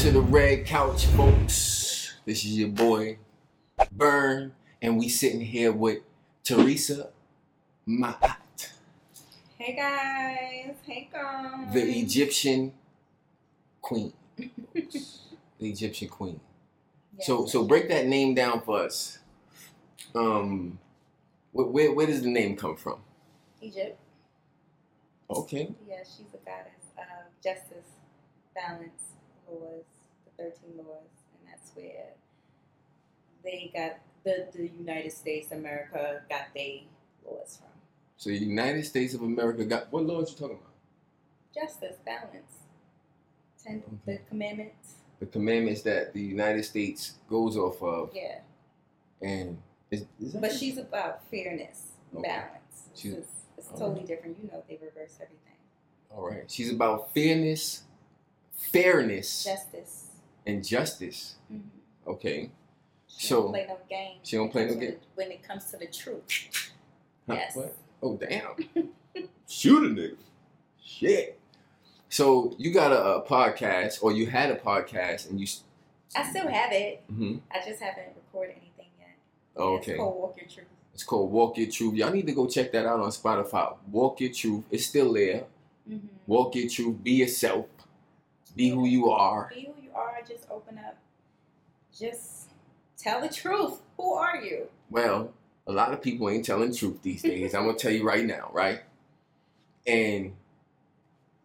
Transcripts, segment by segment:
to the red couch, folks. This is your boy Burn, and we sitting here with Theresa Maat, Hey guys, hey guys. the Egyptian queen. the Egyptian queen. Yes. So, so break that name down for us. Um, where, where, where does the name come from? Egypt. Okay. Yeah, she's a goddess of justice, balance, laws, the thirteen laws, and that's where they got the the United States, America got their laws from. So, the United States of America got what laws you talking about? Justice, balance, ten Okay. the commandments. The commandments that the United States goes off of, Yeah, and is, is but she's about fairness, Okay. balance. She's- it's it's totally different. You know, they reverse everything. all right. She's about fairness, fairness, Justice. and justice. Mhm. Okay. She So- don't play no games. she don't play no to game? When it comes to the truth. Huh, Yes. What? Oh damn! Shoot a nigga. Shit. So you got a, a podcast, or you had a podcast, and you. I still have it. hmm I just haven't recorded anything yet. Oh, It's okay. called Walk Your Truth. It's called Walk Your Truth. Y'all need to go check that out on Spotify. Walk Your Truth. It's still there. Mm-hmm. Walk Your Truth. Be yourself. Be who you are. Be who you are. Just open up. Just tell the truth. Who are you? Well, a lot of people ain't telling truth these days. I'm gonna tell you right now, right? And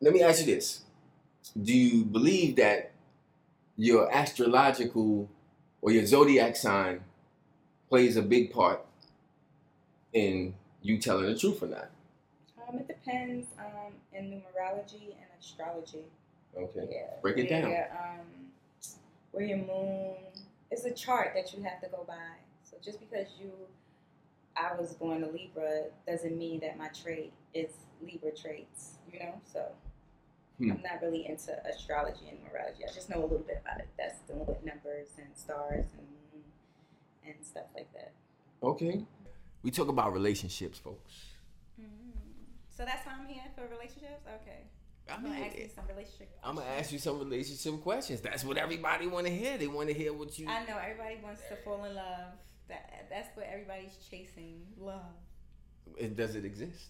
let me ask you this: Do you believe that your astrological or your zodiac sign plays a big part in you telling the truth or not? Um, it depends um, in numerology and astrology. Okay. Yeah. Break it down. Um, where your moon is a chart that you have to go by. So just because you, I was born a Libra, doesn't mean that my trait is Libra traits. You know, so Hmm. I'm not really into astrology and numerology. I just know a little bit about it. That's dealing with numbers and stars and moon and stuff like that. Okay. We talk about relationships, folks. So that's why I'm here for relationships. Okay, I I'm mean, gonna ask you some relationship. I'm gonna ask you some relationship questions. That's what everybody want to hear. They want to hear what you. I know everybody wants to fall in love. That that's what everybody's chasing. Love. It does it exist?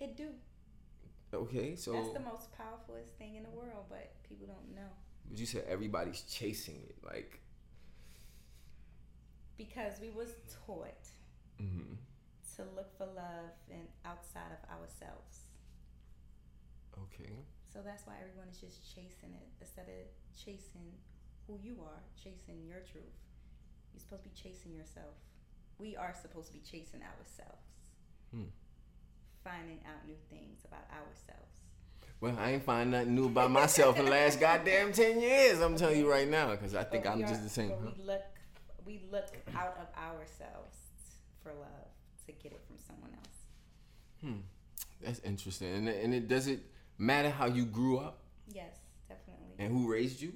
It do. Okay, so that's the most powerfulest thing in the world, but people don't know But you said everybody's chasing it, like. because we was taught hmm to look for love and outside of ourselves. Okay. So that's why everyone is just chasing it instead of chasing who you are, chasing your truth. You're supposed to be chasing yourself. We are supposed to be chasing ourselves. Hmm. Finding out new things about ourselves. Well, I ain't find nothing new about myself in the last goddamn ten years. I'm telling you right now, because I think I'm we just the same. Huh? we look we look out of ourselves for love to get it from someone else. Hmm. That's interesting, and and it does it matter how you grew up Yes, definitely. and who raised you,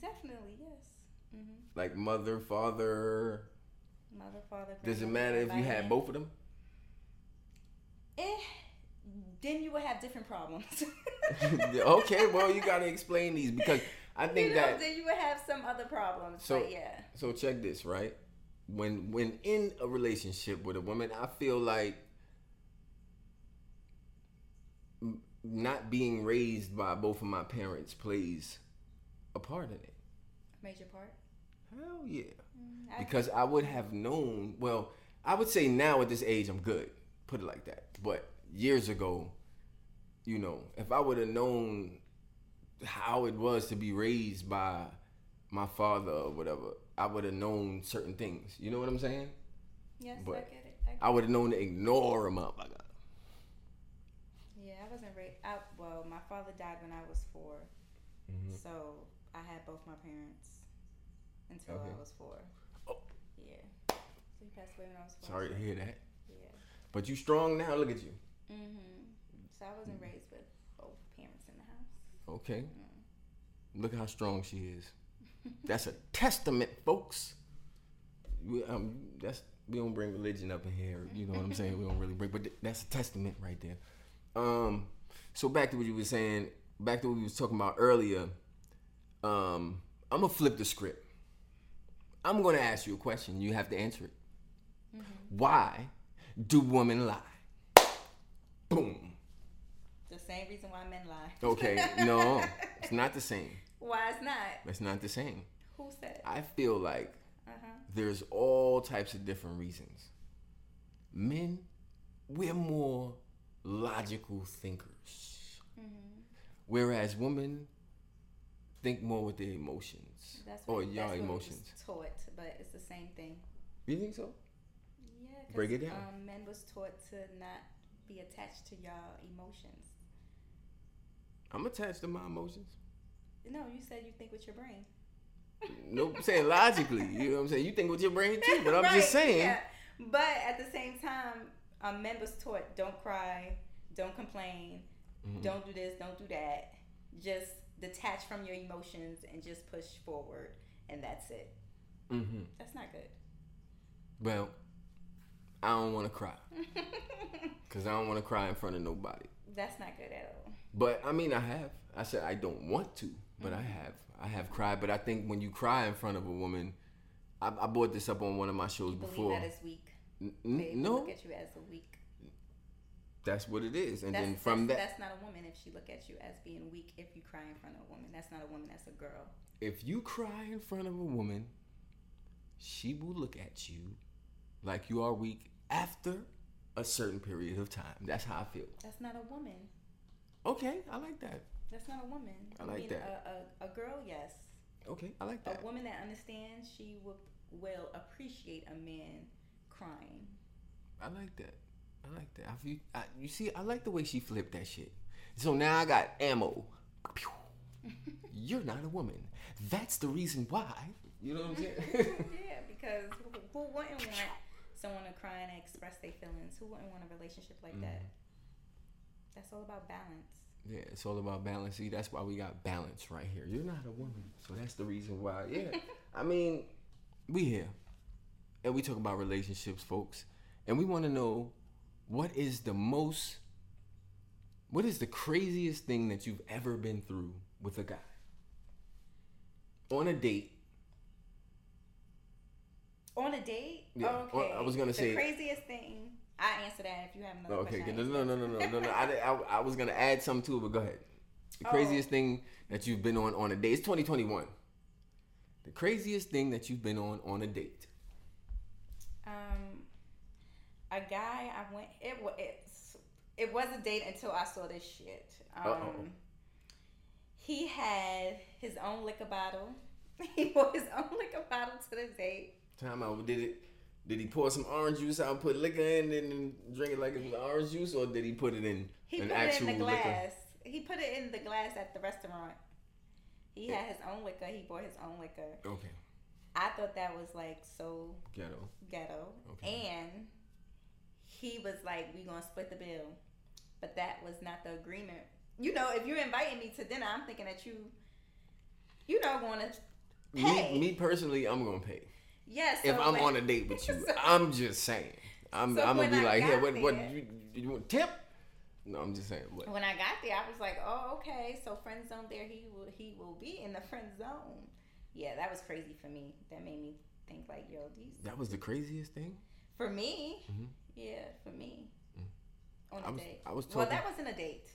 Definitely, yes. Mm-hmm. like mother, father. Mother, father. Does it matter if you had both of them? Eh, then you would have different problems. okay, well you gotta explain these because I think you know, that then you would have some other problems. So- yeah, So check this, right? When when in a relationship with a woman, I feel like not being raised by both of my parents plays a part in it. major part. Hell yeah. Mm, I- Because I would have known, well, I would say now at this age I'm good. Put it like that. But years ago, you know, if I would have known how it was to be raised by my father or whatever, I would have known certain things. You know what I'm saying? yes, I but get it. I I would have known to ignore them up. I wasn't raised. I, well, my father died when I was 4 Mhm. so I had both my parents until Okay. I was four. Oh. Yeah. So he passed away when I was four. sorry to hear that. Yeah. But you strong now. Look at you. Mhm. So I wasn't raised with both parents in the house. Okay. Mm. Look how strong she is. That's a testament, folks. We, um, that's we don't bring religion up in here. You know what I'm saying? We don't really bring, but th- that's a testament right there. Um, so back to what you were saying. Back to what we was talking about earlier. Um, I'm gonna flip the script. I'm gonna ask you a question. You have to answer it. Why do women lie? Boom. The same reason why men lie. Okay, no, it's not the same. Why it's not? It's not the same. Who said? I feel like Uh huh. there's all types of different reasons. Men, we're more logical thinkers, whereas women think more with their emotions That's or what, your that's emotions. taught, but it's the same thing. You think so? Yeah. Break it down. Um, men was taught to not be attached to y'all emotions. I'm attached to my emotions. No, you said you think with your brain. Nope, I'm saying logically. You know what I'm saying? You think with your brain too, but I'm Right, just saying. yeah. But at the same time, um, was taught don't cry, don't complain, Mhm. don't do this, don't do that. Just detach from your emotions and just push forward, and that's it. hmm That's not good. Well, I don't want to cry because I don't want to cry in front of nobody. that's not good at all. But I mean, I have. I said I don't want to, but I have. I have cried. But I think when you cry in front of a woman, I, I brought this up on one of my shows You before. that is weak. N- They no, look at you as a weak. that's what it is. And That's, then from that, that's not a woman if she look at you as being weak. If you cry in front of a woman, that's not a woman. That's a girl. if you cry in front of a woman, she will look at you like you are weak after a certain period of time. That's how I feel. That's not a woman. Okay, I like that. That's not a woman. I like mean, that. A, a, a girl, yes. Okay, I like that. A woman that understands, she will will appreciate a man crying. I like that. I like that. I, you, I, you see, I like the way she flipped that shit. So now I got ammo. You're not a woman. That's the reason why. You know what I'm saying? yeah, because who, who wouldn't want someone to cry and express their feelings? Who wouldn't want a relationship like that? Mm-hmm. That's all about balance. yeah, it's all about balance. See, that's why we got balance right here. You're not a woman. So that's the reason why. Yeah. I mean, we here. And we talk about relationships, folks. And we want to know what is the most what is the craziest thing that you've ever been through with a guy? On a date. On a date? Yeah, Okay. well, I was gonna the say- the craziest thing. I answer that if you have another Okay, question. no, no, no, no, no, no, no. I, I, I was gonna add something to it, but go ahead. The Oh. craziest thing that you've been on on a date. It's 2021. The craziest thing that you've been on on a date. A guy I went. It was it's, it was a date until I saw this shit. Um, he had his own liquor bottle. He brought his own liquor bottle to the date. Time out. Did it? Did he pour some orange juice out, and put liquor in, and drink it like it was orange juice, or did he put it in He an put it in the liquor? glass. He put it in the glass at the restaurant. He had his own liquor. He bought his own liquor. Okay, I thought that was like so ghetto. ghetto. Okay. And he was like, "We gonna split the bill," but that was not the agreement. You know, if you're inviting me to dinner, I'm thinking that you, you know, going to pay. Me, me personally, I'm gonna pay yes. if so I'm when- on a date with you. So- I'm just saying. I'm, So I'm gonna be I like, got what, what, you, you want tip? No, I'm just saying. What? when I got there, I was like, "Oh, okay." So friend zone there, he will he will be in the friend zone. Yeah, that was crazy for me. That made me think like, "Yo, these That was the craziest thing. for me." Mhm. Yeah, for me. On I a was- date. I was well, that wasn't a date.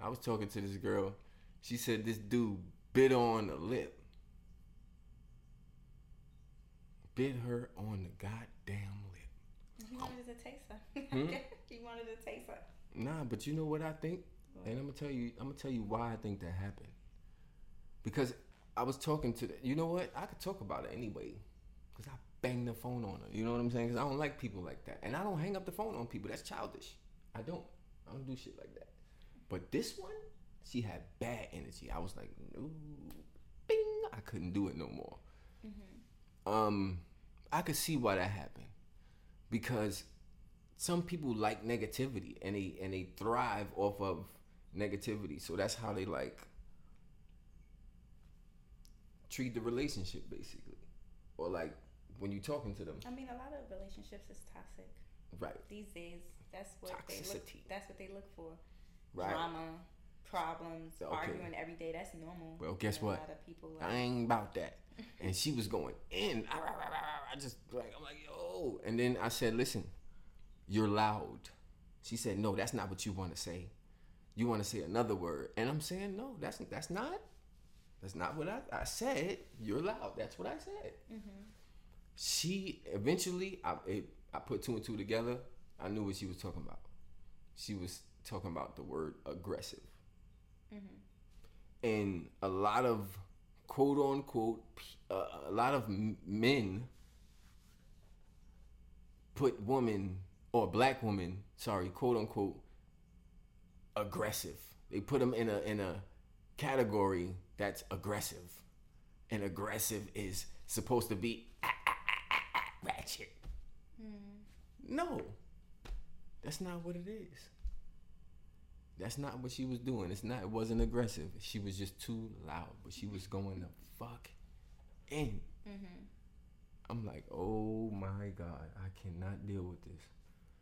I was talking to this girl. She said this dude bit on the lip. Bit her on the goddamn lip. He wanted to taste her. Hmm? he wanted to taste her. Nah, but you know what I think? And I'm gonna tell you I'm gonna tell you why I think that happened. Because I was talking to the, you know what? I could talk about it anyway. Cause I banged the phone on her. You know what I'm saying? Cause I don't like people like that. And I don't hang up the phone on people. That's childish. I don't. I don't do shit like that. But this one, she had bad energy. I was like, no, bing. I couldn't do it no more. Um, I could see why that happened because some people like negativity and they and they thrive off of negativity. So that's how they like treat the relationship basically, or like when you're talking to them, I mean, a lot of relationships is toxic right? these days. That's what they look. Toxicity. That's what they look for. Right. Drama, problems, Okay. arguing every day. That's normal. Well, guess what? A lot of people. pull I ain't about that. And she was going in. I just like I'm like yo. And then I said, listen, you're loud. She said, no, that's not what you want to say. You want to say another word. And I'm saying, no, that's that's not. That's not what I, I said. You're loud. That's what I said. Mm-hmm. She eventually, I it, I put two and two together. I knew what she was talking about. She was talking about the word aggressive. And a lot of quote unquote, uh, a lot of men put woman or black woman, sorry, quote unquote, aggressive. They put them in a in a category that's aggressive, and aggressive is supposed to be ratchet. Hmm. No, that's not what it is. That's not what she was doing. It's not. It wasn't aggressive. She was just too loud. But she was going the fuck in. Mm-hmm. I'm like, oh my god, I cannot deal with this.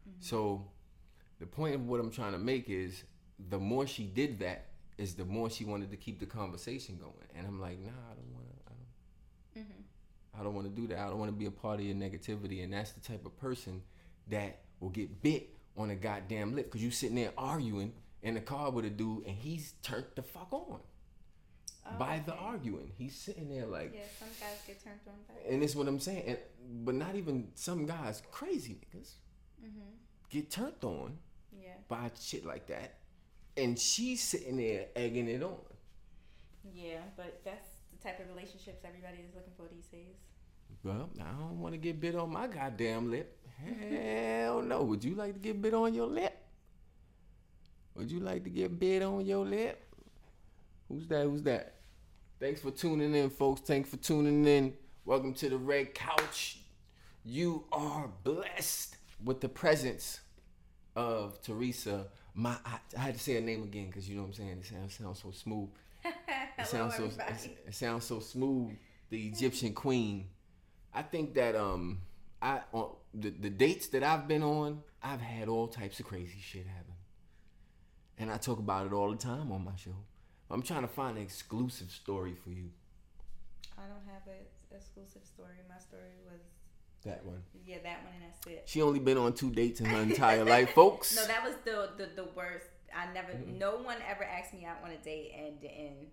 Mm-hmm. So, the point of what I'm trying to make is, the more she did that, is the more she wanted to keep the conversation going. And I'm like, nah, I don't want to. I don't. Want to do that. I don't want to be a part of your negativity. And that's the type of person that will get bit on a goddamn lip because you sitting there arguing in the car with a dude and he's turned the fuck on oh, by the Oh, arguing. He's sitting there like, Yeah, some guys get turned on by it. and it's what I'm saying. And, but not even some guys, crazy niggas, mm-hmm. get turned on Yeah. by shit like that. And she's sitting there egging it on. Yeah, but that's the type of relationships everybody is looking for these days. Well, I don't want to get bit on my goddamn lip. Hell no. Would you like to get bit on your lip? Would you like to get bit on your lip? Who's that? Who's that? Thanks for tuning in, folks. Thanks for tuning in. Welcome to the Red Couch. You are blessed with the presence of Theresa. My, I, I had to say her name again because you know what I'm saying. It sounds, sounds so smooth. Hello, sounds so everybody. it, it sounds so smooth. The Egyptian queen. I think that um I on the, the dates that I've been on, I've had all types of crazy shit happen. And I talk about it all the time on my show. I'm trying to find an exclusive story for you. I don't have an exclusive story. My story was That one. yeah that one and that's it. She only been on two dates in her entire life, folks. No, that was the the, the worst. I never. Mm-hmm. No one ever asked me out on a date and didn't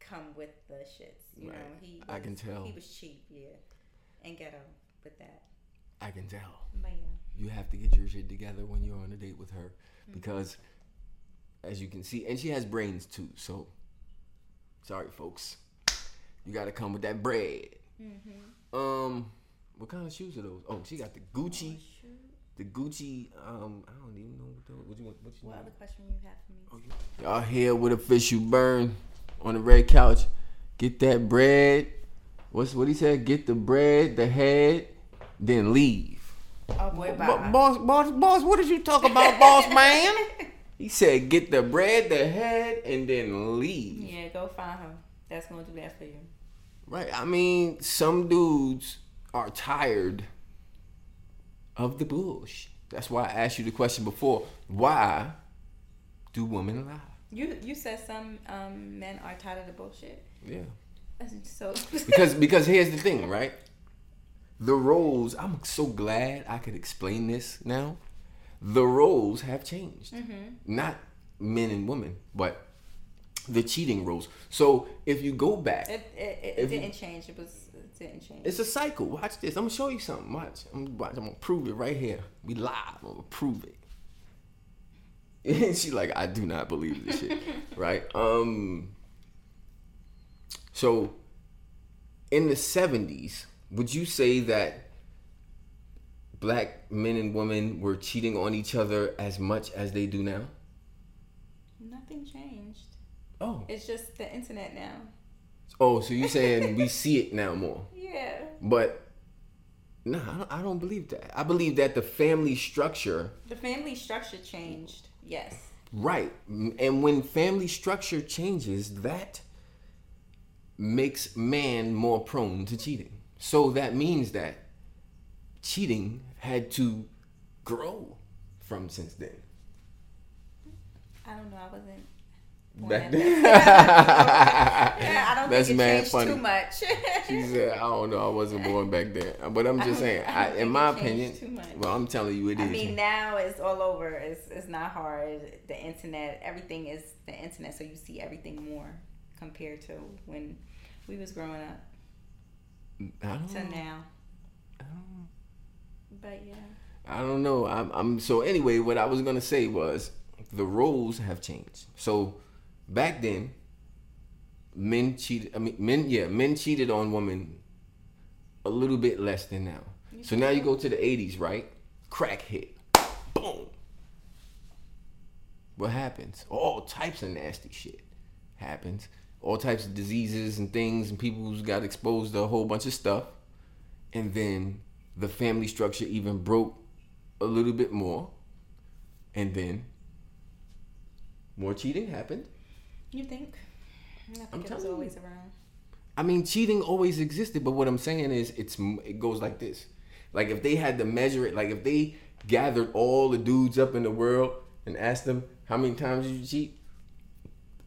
come with the shits. You Right. know, he. I can tell. He was cheap, yeah, and ghetto with that. I can tell. But yeah. you have to get your shit together when you're on a date with her because as you can see and she has brains too so sorry folks you gotta come with that bread um what kind of shoes are those oh she got the gucci Shoot. the gucci um i don't even know what, those, what you want what you What other question you have for me? y'all here with official burn on the red couch get that bread what's what he said get the bread the head then leave Oh boy, bye. boss, boss, boss, what did you talk about, boss man? He said, get the bread, the head, and then leave. Yeah, go find her. That's gonna do that for you. Right? I mean, some dudes are tired of the bullshit. That's why I asked you the question before. Why do women lie? You you said some um, men are tired of the bullshit. Yeah. So Because because here's the thing, right? The roles, I'm so glad I could explain this now. The roles have changed. Not men and women, but the cheating roles. So if you go back, it it, it, didn't change. It was it didn't change. it's a cycle. Watch this. I'm gonna show you something. Watch. I'm watch. I'm gonna prove it right here. We live. I'm gonna prove it. And she like, I do not believe this shit. right? Um. So, in the '70s, would you say that black men and women were cheating on each other as much as they do now? Nothing changed. Oh. It's just the internet now. Oh, so you saying we see it now more? Yeah. But no, I I don't believe that. I believe that the family structure, The family structure changed. Yes. right, and when family structure changes, that makes man more prone to cheating. So that means that cheating had to grow from since then. I don't know. I wasn't. Back then. yeah, I don't That's think it mad changed funny. too much. She said, "I don't know. I wasn't born back then." But I'm just don't- saying, I I, in my opinion, too much. well, I'm telling you, it I is. mean, now it's all over. It's it's not hard. The internet, everything is the internet, so you see everything more compared to when we was growing up I don't to now. I don't- But yeah, I don't know. I'm, I'm so anyway. What I was gonna say was the roles have changed. So back then, men cheated. I mean, men. Yeah, men cheated on women a little bit less than now. So now you go to the '80s, right? Crack hit. Boom. What happens? All types of nasty shit happens. All types of diseases and things, and people who's got exposed to a whole bunch of stuff. And then the family structure even broke a little bit more. And then more cheating happened. You think? I think I'm it was telling you. always around. I mean, cheating always existed, but what I'm saying is, it's it goes like this. Like if they had to measure it, like if they gathered all the dudes up in the world and asked them how many times did you cheat,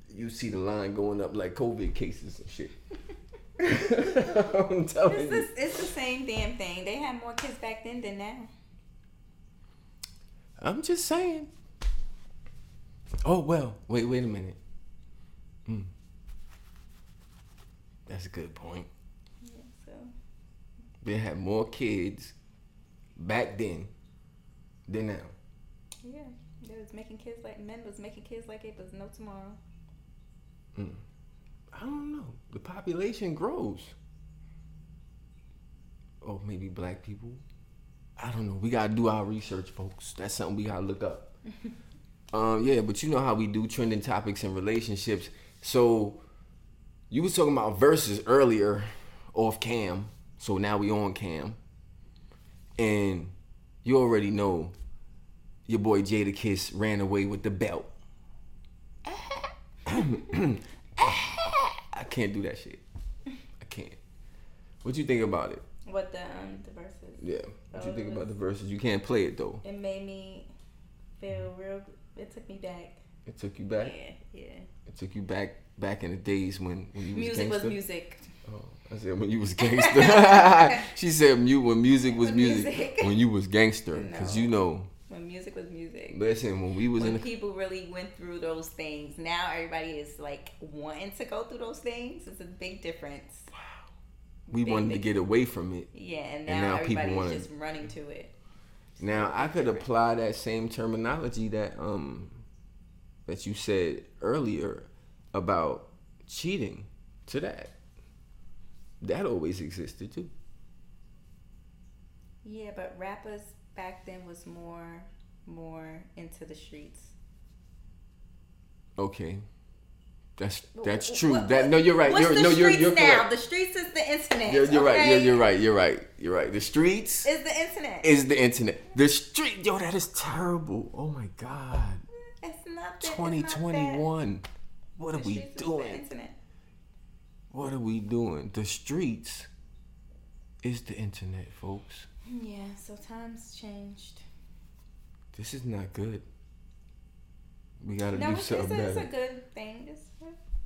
you see the line going up like COVID cases and shit. I'm telling It's you. the, it's the same damn thing. They had more kids back then than now. I'm just saying. Oh well, wait, wait a minute. That's a good point. Yeah, so They had more kids back then than now. yeah, they was making kids like men was making kids like it was no tomorrow. I don't know. The population grows. Or maybe black people. I don't know. We gotta do our research, folks. That's something we gotta look up. um, yeah, but you know how we do trending topics and relationships. So you was talking about Verzuz earlier off cam. So now we on cam. And you already know your boy Jadakiss ran away with the belt. I can't do that shit. I can't. What you think about it? What the um the Verzuz? Yeah. What you Oh, think it about the Verzuz? You can't play it though. It made me feel real. It took me back. It took you back. Yeah, yeah. It took you back back in the days when, when you was Music was gangster. music. Oh, I said when you was gangster. she said mu- when music was When music. music. When you was gangster, because No. you know. When music was music. Listen, when we was in when the people really went through those things. Now everybody is like wanting to go through those things. It's a big difference. we big, wanted to get away from it. Yeah, and now, And now people everybody wanna- is just running to it. Now I could apply that same terminology that um that you said earlier about cheating to that. That always existed too. Yeah, but rappers back then was more more into the streets. Okay. That's that's true. what- that no, you're right. What's You're, the no, you're streets you're now? correct. The streets is the internet. You're, you're right. You're, you're right. You're right. You're right. The streets is the internet. is the internet. The street, yo, that is terrible. Oh my god. it's not that. 2021. What are The we streets is the doing? internet. What are we doing? The streets is the internet, folks. Yeah, so times changed. This is not good. We gotta No, do it's, it's, something a, it's a good thing. It's,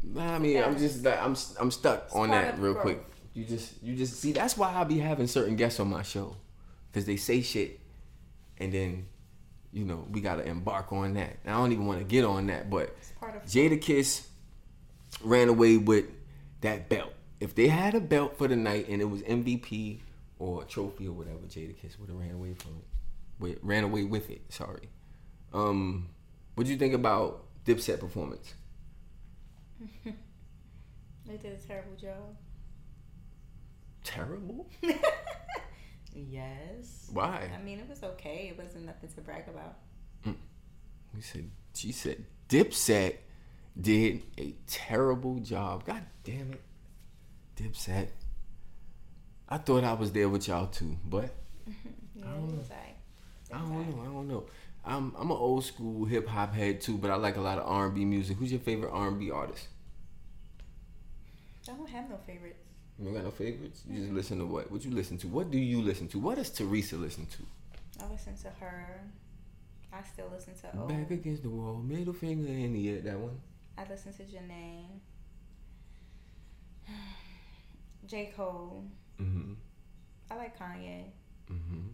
Nah, I mean, I'm just like I'm I'm stuck on that real growth. quick. You just you just see that's why I be having certain guests on my show, because they say shit, and then, you know, we gotta embark on that. And I don't even want to get on that, but Jadakiss ran away with that belt. If they had a belt for the night and it was MVP or a trophy or whatever, Jadakiss would have ran away from it. With, ran away with it. Sorry. Um, what do you think about Dipset performance? They did a terrible job. Terrible. yes. Why? I mean, it was okay. It wasn't nothing to brag about. Mm. We said she said Dipset did a terrible job. God damn it, Dipset. I thought I was there with y'all too, but Yeah, don't know. alright. I don't know. I don't know. I'm I'm an old school hip hop head too, but I like a lot of R and B music. Who's your favorite R and B artist? I don't have no favorites. You got no favorites? You just listen to what? What you listen to? What do you listen to? What does Theresa listen to? I listen to her. I still listen to old. Back against the wall, middle finger in the air. That one. I listen to Janae. J. Cole. Mm-hmm. I like Kanye. Mm-hmm.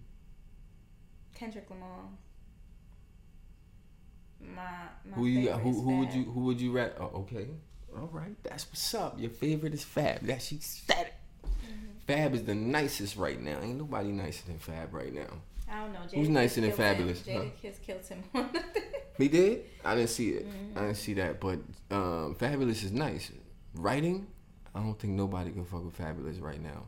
Kendrick Lamar. My, my Who you? Who who would you? Who would you rat? Oh, okay. All right. That's what's up. Your favorite is Fab. That she said it. Mm-hmm. Fab is the nicest right now. Ain't nobody nicer than Fab right now. I don't know. Who's Jada nicer than him. Fabolous, Jada huh? Kiss killed him. He did. I didn't see it. Mhm. I didn't see that. But um, Fabolous is nice. Writing, I don't think nobody can fuck with Fabolous right now.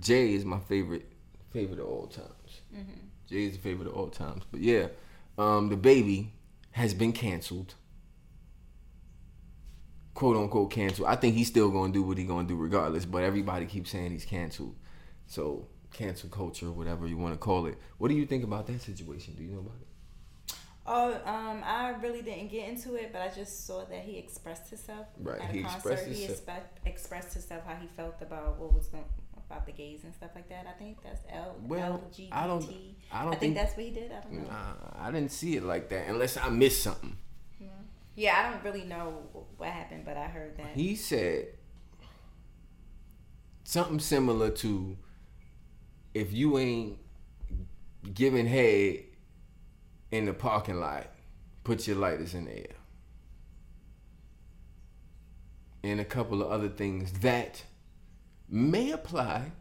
Jay is my favorite favorite of all times. Mhm. Jay is the favorite of all times. But yeah, um, DaBaby has been canceled. Quote unquote canceled. I think he's still gonna do what he's gonna do regardless, but everybody keeps saying he's canceled. So cancel culture, whatever you want to call it. What do you think about that situation? Do you know about it? Oh, um, I really didn't get into it, but I just saw that he expressed himself Right, at a he concert. expressed he himself. expect, expressed himself how he felt about what was going about the gays and stuff like that. I think that's L Well, LGBT. I don't- I don't I think think that's what he did. I don't know. Nah, I didn't see it like that unless I missed something. Yeah, I don't really know what happened, but I heard that. He said something similar to if you ain't giving head in the parking lot, put your lighters in the air. And a couple of other things that may apply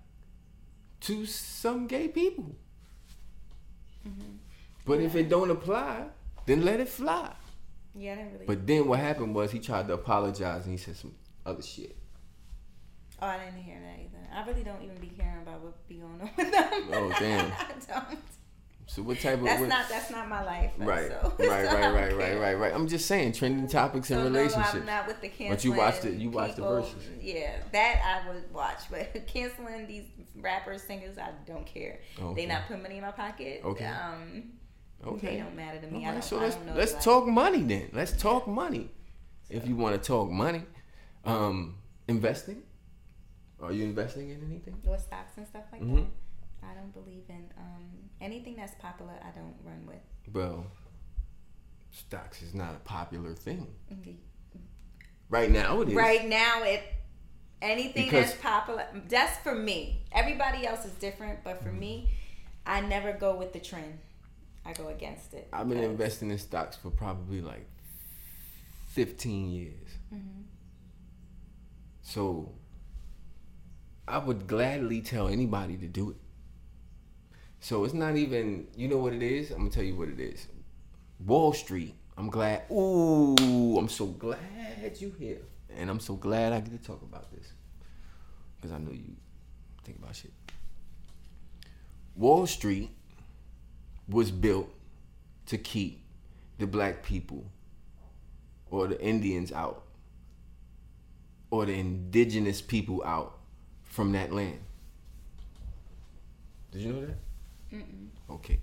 to some gay people. Mm-hmm. But if it don't apply, then let it fly. Yeah, I didn't really. But then what happened was he tried to apologize and he said some other shit. oh, I didn't hear that either. I really don't even be caring about what be going on with them. Oh, damn. I don't. So what type of That's what, not that's not my life. right, So, right, so right, don't right, right, right, right. I'm just saying trending topics in So, no, no. I'm not with the canceling. But you watched it- you watched the people. Verzuz. Yeah, that I would watch. But canceling these rappers, singers, I don't care. Okay. They not putting money in my pocket. Okay. Um, okay. They don't matter to me. All I right, don't, so let's let's like- talk money then. Let's talk money. If you want to talk money, um, investing. Are you investing in anything? with stocks and stuff like Mhm. that. I don't believe in um, anything that's popular. I don't run with. Well, stocks is not a popular thing Mhm. right now. It is Right now, it anything Because- that's popular. That's for me. Everybody else is different, but Mm-hmm. for me, I never go with the trend. I go against it. I've been investing in stocks for probably like 15 years. Mhm. So I would gladly tell anybody to do it. So it's not even, you know what it is? I'm gonna tell you what it is. Wall Street. I'm glad. Ooh, I'm so glad you here, and I'm so glad I get to talk about this because I know you think about shit. Wall Street was built to keep the black people or the Indians out or the indigenous people out from that land. Did you know that? Mm-mm. Okay.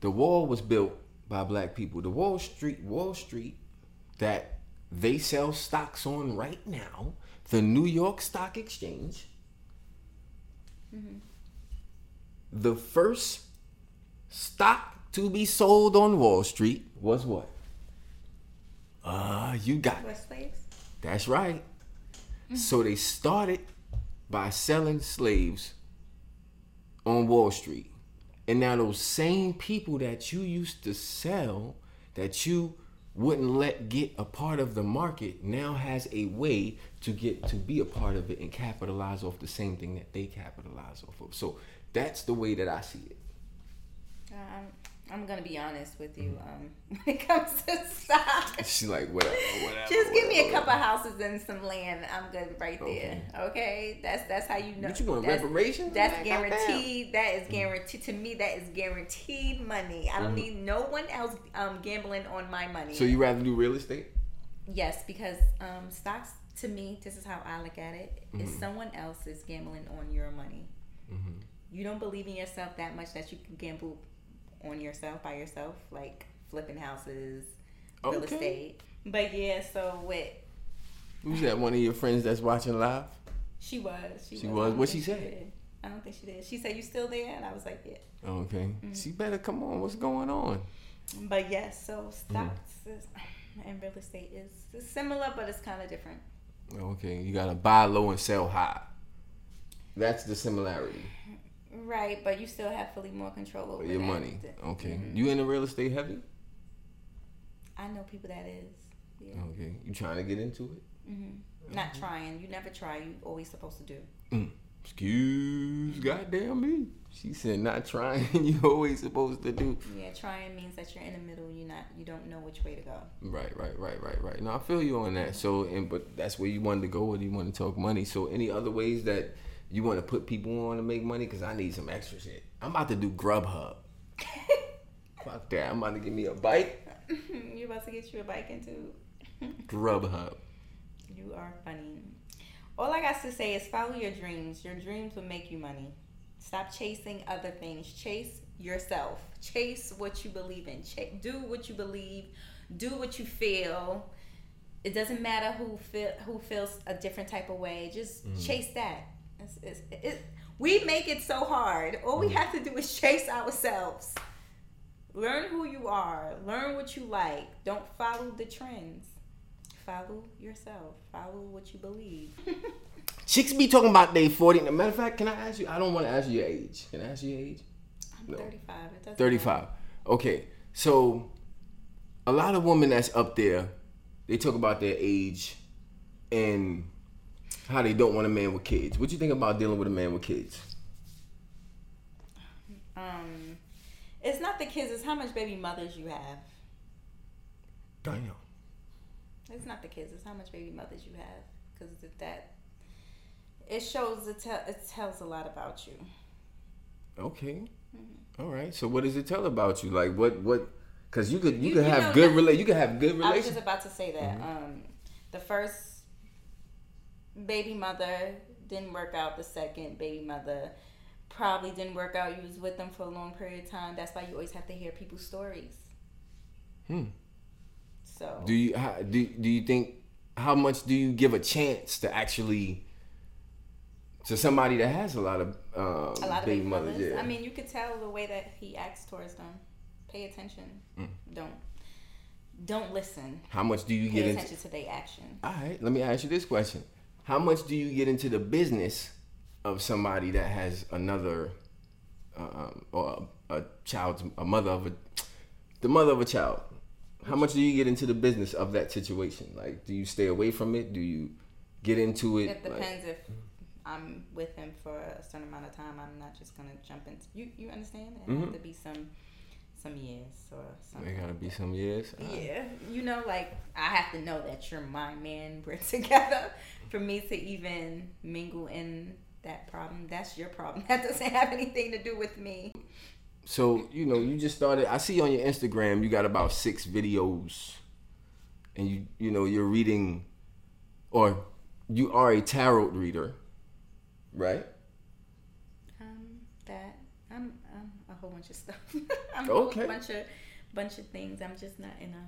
The wall was built by black people. The Wall Street Wall Street that they sell stocks on right now, the New York Stock Exchange. Mhm. The first stock to be sold on Wall Street was what? Uh, you got it. Slaves. That's right. So they started by selling slaves on Wall Street. And now those same people that you used to sell, that you wouldn't let get a part of the market, now has a way to get to be a part of it and capitalize off the same thing that they capitalize off of. So that's the way that I see it. Um, I'm gonna be honest with you. Um, when it comes to stock, She's like, whatever, whatever. just give me a whatever, couple houses and some land. I'm good right there. Okay, that's that's how you know. What you want, that's, reparations? That's Man, goddamn. guaranteed. That is guaranteed to me. That is guaranteed money. I don't Mhm. need no one else um, gambling on my money. So you rather do real estate? yes, because um, stocks to me, this is how I look at it. Is Mhm. someone else is gambling on your money. Mm-hmm. You don't believe in yourself that much that you can gamble on yourself by yourself, like flipping houses, real Okay. estate. But yeah, so with Who's that? One of your friends that's watching live? she was, she, She was. was? What she said? did. I don't think she did. She said, "You still there?" And I was like, "Yeah." Okay. She better come on. What's going on? But yes, so Mm-hmm. stocks is And real estate is similar, but it's kind of different. Okay, you gotta buy low and sell high. That's the similarity. Right, but you still have fully more control over Your that. money. Okay. Mhm. You the real estate heavy? I know people that is. Yeah. Okay. You trying to get into it? hmm Not trying. You never try. You always supposed to do. Excuse goddamn me. She said not trying. you always supposed to do. Yeah, trying means that you're in the middle. You're not. You don't know which way to go. Right, right, right, right, right. No, I feel you on that. So, and but that's where you wanted to go, and you want to talk money. So, any other ways that you want to put people on to make money? Because I need some extra shit. I'm about to do Grubhub. Fuck that. I'm about to give me a bike. You're about to get you a bike into. Grubhub. You are funny. All I got to say is follow your dreams. Your dreams will make you money. Stop chasing other things. Chase yourself. Chase what you believe in. Ch- do what you believe. Do what you feel. It doesn't matter who feel who feels a different type of way. Just mm-hmm. chase that. It's, it's, it, we make it so hard. All we have to do is chase ourselves. Learn who you are. Learn what you like. Don't follow the trends. Follow yourself. Follow what you believe. Chicks be talking about they 40. As a matter of fact, can I ask you? I don't want to ask you your age. Can I ask you your age? I'm No. 35. It doesn't 35. Okay. So, a lot of women that's up there, they talk about their age and how they don't want a man with kids. What you think about dealing with a man with kids? Um, it's not the kids. It's how much baby mothers you have. Damn. It's not the kids. It's how much baby mothers you have. Because that it shows it, tell, it tells a lot about you. Okay. Mm-hmm. All right. So what does it tell about you? Like what what cuz you could you, You- could you have know good that- rela- you could have good relations. I was just about to say that. Um, the first baby mother didn't work out. The second baby mother probably didn't work out. You was with them for a long period of time. That's why you always have to hear people's stories. Hmm. So Do you how, do do you think how much do you give a chance to actually to somebody that has a lot of um, a lot of baby baby mothers? mothers. Yeah. I mean, you could tell the way that he acts towards them. Pay attention. Mm. Don't don't listen. how much do you Pay get into? attention to their actions. All right, let me ask you this question: How much do you get into the business of somebody that has another, um, or a, a child's a mother of a, the mother of a child? How much do you get into the business of that situation? Like, do you stay away from it? Do you get into it? It Like- depends if I'm with him for a certain amount of time. I'm not just gonna jump into you. You understand? It Mhm. have to be some some years or something. There gotta be some years. All right. Yeah, you know, like I have to know that you're my man. We're together for me to even mingle in that problem. That's your problem. That doesn't have anything to do with me. So you know, you just started. I see on your Instagram you got about six videos, and you you know you're reading, or you are a tarot reader, right? Um, that I'm, I'm a whole bunch of stuff. I'm Okay. a bunch of bunch of things. I'm just not in a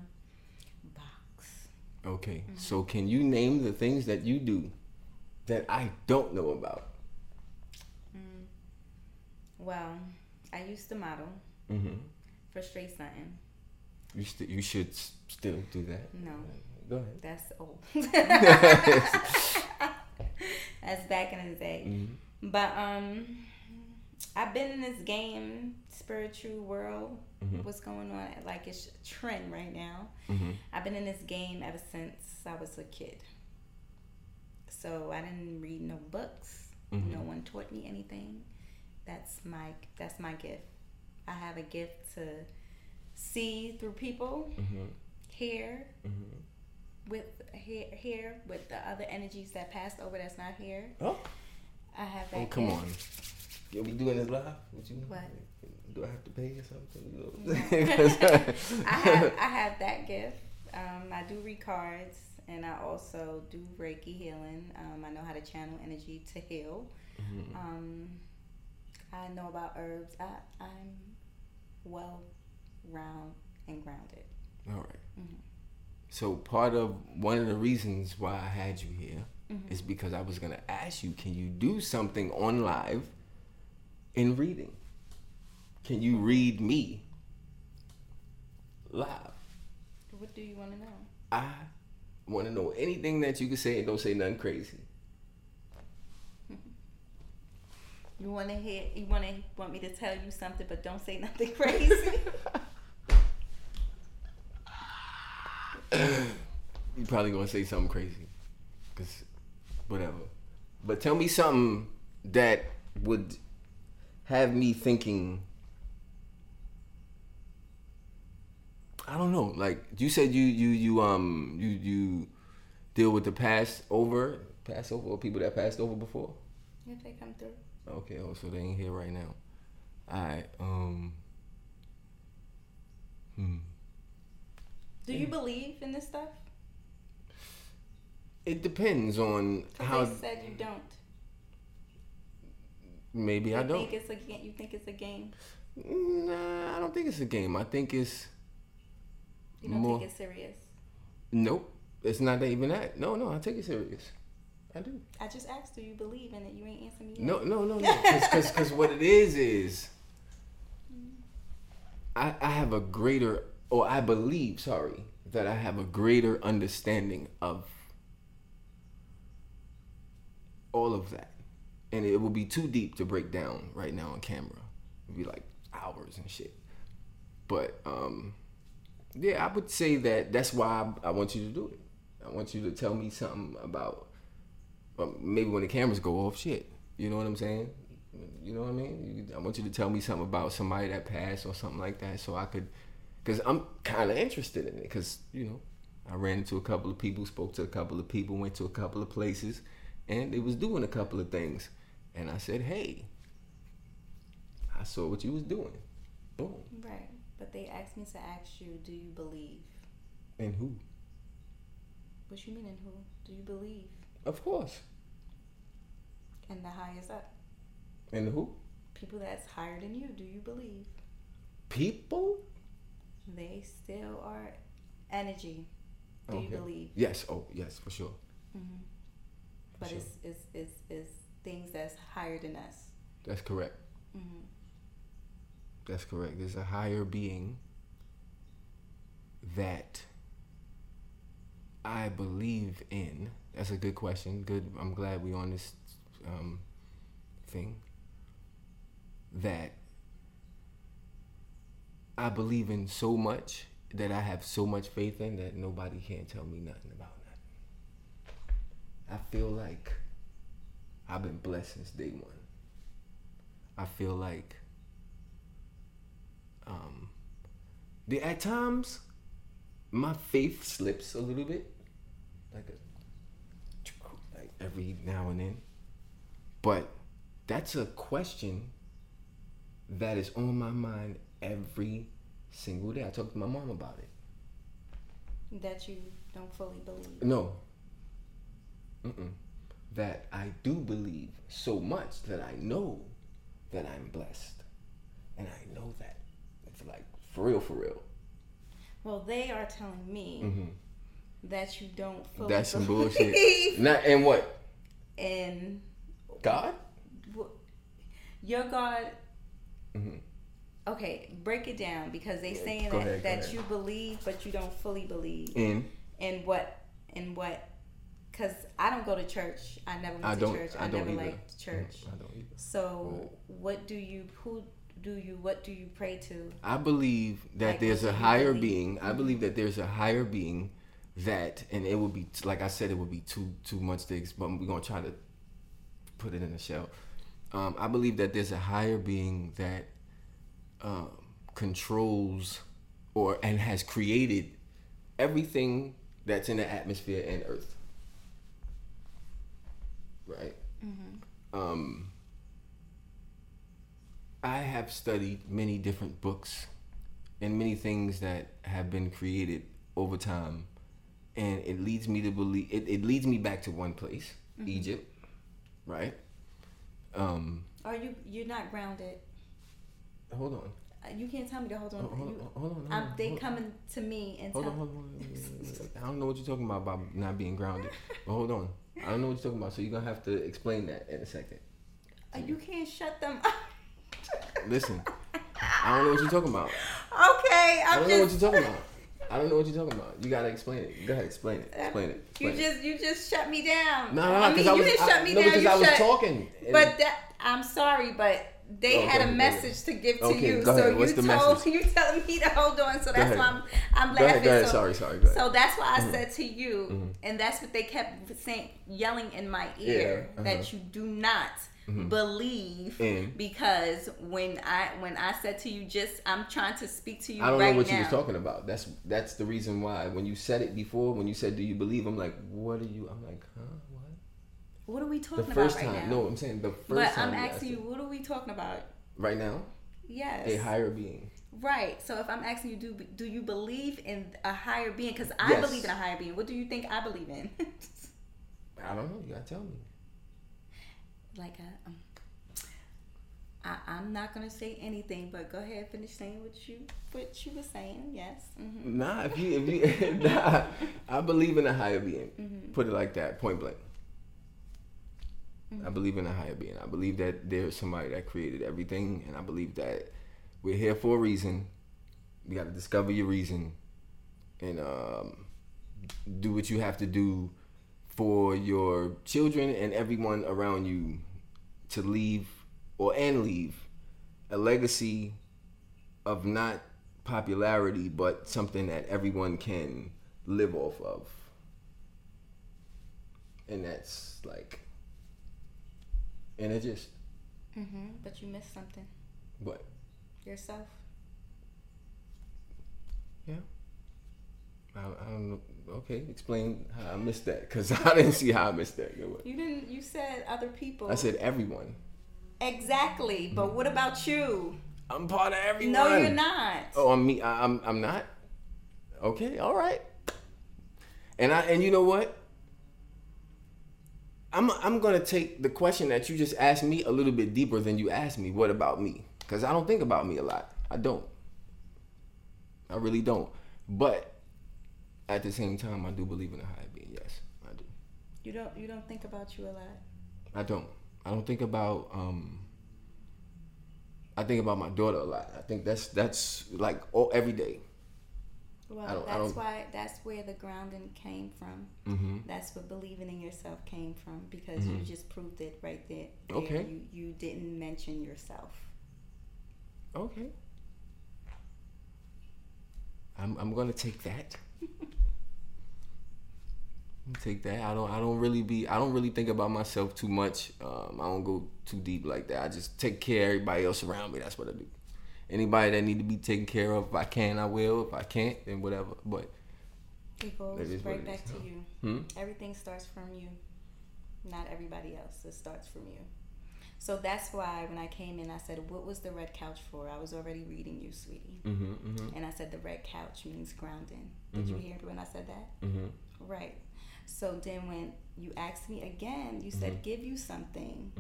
box. Okay. So can you name the things that you do that I don't know about? Mm. Well, I used to model Mm-hmm. for Straight Stunting. You st- you should s- still do that. No, Go ahead. that's old. that's back in the day. Mm-hmm. But um, I've been in this game, spiritual world. Mhm. What's going on? Like it's a trend right now. Mm-hmm. I've been in this game ever since I was a kid. So I didn't read no books. Mhm. No one taught me anything. That's my that's my gift. I have a gift to see through people, Mm-hmm. hear Mm-hmm. with hear, hear with the other energies that passed over that's not here. Oh, I have that. oh, come gift. on. You'll be doing this live? What you? What? Do I have to pay or something? I have I have that gift. Um, I do read cards, and I also do Reiki healing. Um, I know how to channel energy to heal. Mhm. Um, I know about herbs. I, I'm well round and grounded. All right. Mhm. So part of one of the reasons why I had you here Mhm. is because I was gonna ask you, can you do something on live in reading? Can you read me live? What do you want to know? I want to know anything that you can say and don't say nothing crazy. You want to hear? You want to want me to tell you something, but don't say nothing crazy. you probably gonna say something crazy, cause whatever. But tell me something that would have me thinking. I don't know. Like you said, you you you um you you deal with the past over Passover or people that passed over before. if they come through. Okay, oh, so they ain't here right now. All right. Um. Hmm. Do you believe in this stuff? It depends on how. they said you don't. Maybe You I don't. think it's a you think it's a game. Nah, I don't think it's a game. I think it's You don't More- take it serious. nope. It's not even that. No, no, I take it serious. I do. I just asked, do you believe in it? You ain't answering me. yet. No, no, no, no. Because because what it is is, mm. I I have a greater, or I believe, sorry, that I have a greater understanding of all of that, and it will be too deep to break down right now on camera. It'd be like hours and shit. But um, yeah, I would say that that's why I, I want you to do it. I want you to tell me something about well, maybe when the cameras go off, shit. You know what I'm saying? You know what I mean? I want you to tell me something about somebody that passed or something like that, so I could, because I'm kind of interested in it. Because you know, I ran into a couple of people, spoke to a couple of people, went to a couple of places, and they was doing a couple of things, and I said, hey, I saw what you was doing. Boom. Right. But they asked me to ask you, do you believe? And who? What you mean in who? Do you believe? Of course. And the highest up. And who? People that's higher than you, do you believe? People? They still are energy. Do you believe? Yes. Oh, yes, for sure. hmm But Sure. it's, it's, it's, it's things that's higher than us. That's correct. hmm That's correct. There's a higher being that I believe in. That's a good question. Good. I'm glad we on this um, thing. That I believe in so much that I have so much faith in that nobody can tell me nothing about. I feel like I've been blessed since day one. I feel like um, the, at times my faith slips a little bit, like a, like every now and then. But that's a question that is on my mind every single day. I talk to my mom about it. That you don't fully believe. No. Mm-mm. That I do believe so much that I know that I'm blessed, and I know that it's like for real, for real. Well, they are telling me hmm that you don't fully That's some believe bullshit. Not and what in God? your God. Mhm. Okay, break it down because they Yeah, saying that, ahead, that you believe, but you don't fully believe In in what in what. Because I don't go to church. I never went I to don't. church. I, I, don't never either. liked church. Mm, I don't either. So what do you who do you what do you pray to? I believe that Like, there's a higher believe? being. I Mhm. believe that there's a higher being that, and it would be like I said, it would be too too much to. ex- But we're gonna try to put it in a shell. Um, I believe that there's a higher being that um, controls or and has created everything that's in the atmosphere and Earth. Right. Mm-hmm. Um, I have studied many different books and many things that have been created over time, and it leads me to believe it, it leads me back to one place, Mm-hmm. Egypt, right? Um, Are you you're not grounded? hold on, Uh, You can't tell me to hold on. hold on, You- hold on. Hold I'm, on, they hold on. coming to me and Hold tell on, hold on, hold. I don't know what you're talking about about not being grounded. But hold on, I don't know what you're talking about. So you're gonna have to explain that in a second. Uh, you can't shut them up. Listen, I don't know what you're talking about. okay, I I'm don't know what you're talking about. I don't know what you're talking about. You gotta explain it. Go ahead, explain it. Explain it. You Explain it. just you just shut me down. No, no, I because mean, I you was, didn't I, shut me no, down. because you I was shut, talking. But that I'm sorry, but they Okay, had a message to give to Okay, you. go ahead. So What's you the told message? you telling me to hold on. So that's why I'm I'm go laughing. ahead, go ahead. So, sorry, sorry. Go so that's why I Mhm. said to you, Mhm. and that's what they kept saying, yelling in my ear Yeah, that uh-huh. you do not Mhm. believe. In. Because when I when I said to you, just I'm trying to speak to you I don't right know what now. you was talking about. That's that's the reason why. When you said it before, when you said, "Do you believe?" I'm like, "What are you?" I'm like, "Huh? What?" Are we The talking first about right time. now? No, I'm saying the first but time. I'm asking you, what are we talking about? right now. Yes. A higher being. Right. So if I'm asking you, do do you believe in a higher being? Because I Yes. believe in a higher being. What do you think I believe in? I don't know. You gotta tell me. like I, um, I, I'm not gonna say anything, but go ahead, finish saying what you what you were saying. Yes. Mm-hmm. Nah, if you if you nah, I believe in a higher being. Mhm. Put it like that, point blank. I Mhm. believe in a higher being. I believe that there's somebody that created everything, and I believe that we're here for a reason. You got to discover your reason, and um, do what you have to do for your children and everyone around you to leave or and leave a legacy of not popularity, but something that everyone can live off of. And that's like, and it just, Mm-hmm. But you missed something what? yourself. Yeah. I, I don't know. Okay, explain how I missed that because I didn't see how I missed that. Go ahead. You didn't. You said other people. I said everyone. exactly. But what about you? I'm part of everyone. No, you're not. Oh, I'm me. I, I'm I'm not. Okay, all right. And I and you know what? I'm I'm gonna take the question that you just asked me a little bit deeper than you asked me. What about me? Because I don't think about me a lot. I don't. I really don't. But at the same time, I do believe in a higher being. Yes, I do. You don't. You don't think about you a lot. I don't. I don't think about. um I think about my daughter a lot. I think that's that's like all every day. Well, I don't- I that's why. That's where the grounding came from. Mm-hmm. That's what believing in yourself came from because you Mhm. just proved it right there. there. Okay. You you didn't mention yourself. Okay. I'm I'm gonna take that. I'm take that. I don't I don't really be I don't really think about myself too much. Um, I don't go too deep like that. I just take care of everybody else around me. That's what I do. Anybody that need to be taken care of, if I can, I will. If I can't, then whatever. But It goes That is what right back to you. hmm? Everything starts from you, not everybody else. It starts from you. So that's why when I came in, I said, "What was the red couch for?" I was already reading you, sweetie, Mm-hmm. Mm-hmm. and I said the red couch means grounding. Did you Mhm. hear when I said that? Mm-hmm. Right. So then when you asked me again, you said, Mhm. "Give you something."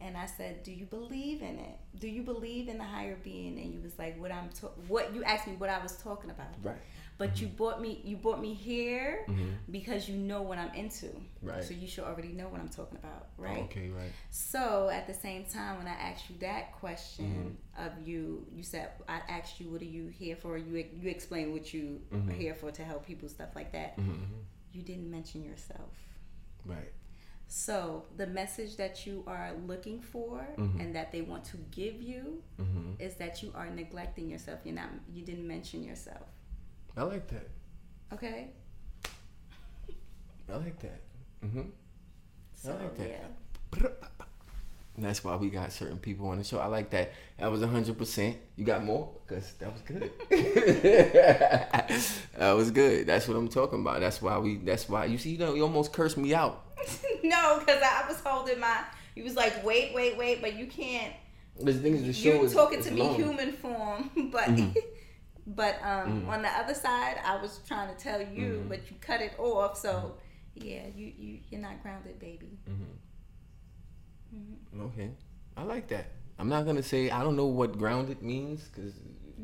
Mm-hmm. And I said, "Do you believe in it? Do you believe in the higher being?" And you was like, "What I'm ta- what you asked me what I was talking about." Right. But you brought me you brought me here Mm-hmm. because you know what I'm into. Right. So you should already know what I'm talking about, right? Okay. Right. So at the same time, when I asked you that question Mm-hmm. of you, you said I asked you, "What are you here for?" You you explained what you are here for to help people, stuff like that. Mm-hmm. You didn't mention yourself. Right. So the message that you are looking for Mhm. and that they want to give you Mm-hmm. is that you are neglecting yourself. You're not. You didn't mention yourself. I like that. Okay. I like that. Mm-hmm. So like that. yeah. That's why we got certain people on the show. I like that. That was hundred percent. You got more? Cause that was good. that was good. That's what I'm talking about. That's why we. That's why you see. You know, you almost cursed me out. no, because I was holding my. You was like, wait, wait, wait, but you can't. The thing is, the show You're is talking is to me long. human form, but Mhm. but um Mhm. on the other side, I was trying to tell you, Mhm. but you cut it off. So yeah, you you you're not grounded, baby. Mhm. hmm Okay, I like that. I'm not gonna say I don't know what grounded means because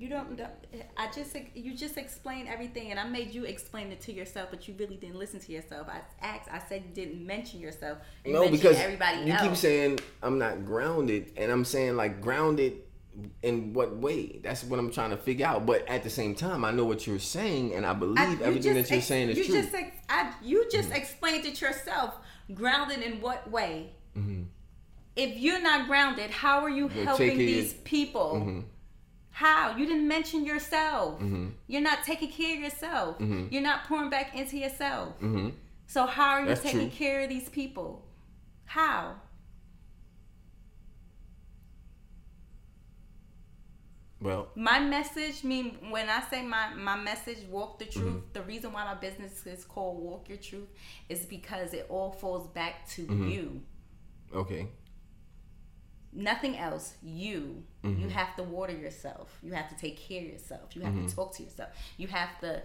You don't, don't. I just you just explained everything, and I made you explain it to yourself, but you really didn't listen to yourself. I asked. I said you didn't mention yourself. You no because everybody you else. keep saying I'm not grounded, and I'm saying like grounded in what way? That's what I'm trying to figure out. But at the same time, I know what you're saying, and I believe I- everything that you're ex- saying is you true. Mm-hmm. Just ex- I, you just explained it yourself. Grounded in what way? Mhm. If you're not grounded, how are you You're helping these people? Mhm. How? You didn't mention yourself. Mhm. You're not taking care of yourself. Mhm. You're not pouring back into yourself. Mhm. So how are you That's taking true. care of these people? How? Well, My message, mean when I say my my message, walk the truth. Mm-hmm. The reason why my business is called Walk Your Truth is because it all falls back to Mm-hmm. you. okay. Nothing else. You. Mm-hmm. You have to water yourself. You have to take care of yourself. You have Mm-hmm. to talk to yourself. You have to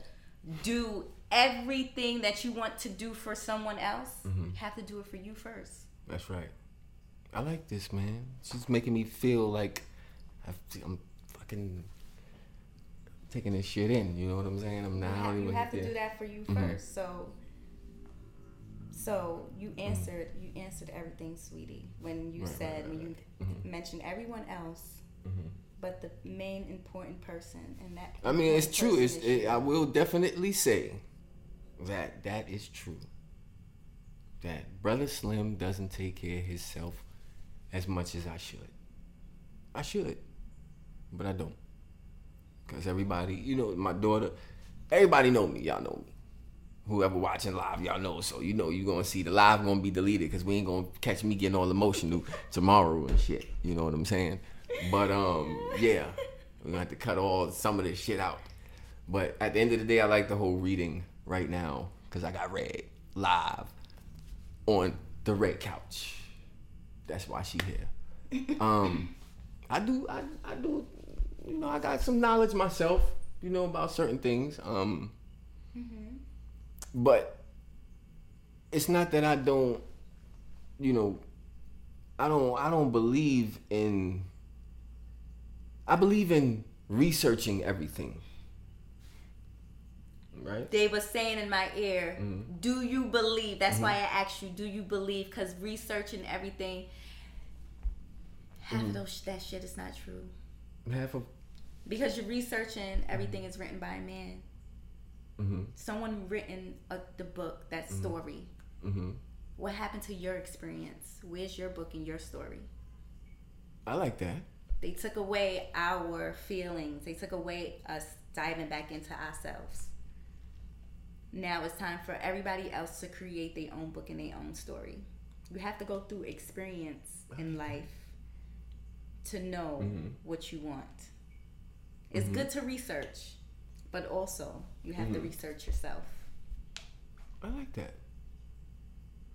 do everything that you want to do for someone else. Mm-hmm. You have to do it for you first. That's right. I like this, man. She's making me feel like I've, I'm fucking taking this shit in. You know what I'm saying? I'm You not. I have, you have to do that for you Mhm. first. So, so you Mm-hmm. answered. You answered everything, sweetie. When you Right, said right, when right, you Mhm. mentioned everyone else, Mhm. but the main important person, and that. I mean, it's true. It's. It. I will definitely say that that is true. That brother Slim doesn't take care of himself as much as I should. I should, but I don't. Cause everybody, you know, my daughter, everybody know me. Y'all know me. Whoever watching live, y'all know. So you know you gonna see the live gonna be deleted because we ain't gonna catch me getting all emotional tomorrow and shit. You know what I'm saying? But um, yeah, we're gonna have to cut all some of this shit out. But at the end of the day, I like the whole reading right now because I got read live on the red couch. That's why she here. Um, I do, I, I do, you know, I got some knowledge myself, you know, about certain things. Um, but it's not that I don't, you know, I don't, I don't believe in. I believe in researching everything. Right. They were saying in my ear, Mm-hmm. "Do you believe?" That's why I asked you, "Do you believe?" Because researching everything, half Mm-hmm. of those that shit is not true. Half of. Because you're researching everything is written by a man. Hmm Someone written a, the book, that story. hmm What happened to your experience? Where's your book and your story? I like that. They took away our feelings. They took away us diving back into ourselves. Now it's time for everybody else to create their own book and their own story. You have to go through experience in life to know Mhm. what you want. It's Mhm. good to research, but also you have to Mhm. research yourself. I like that.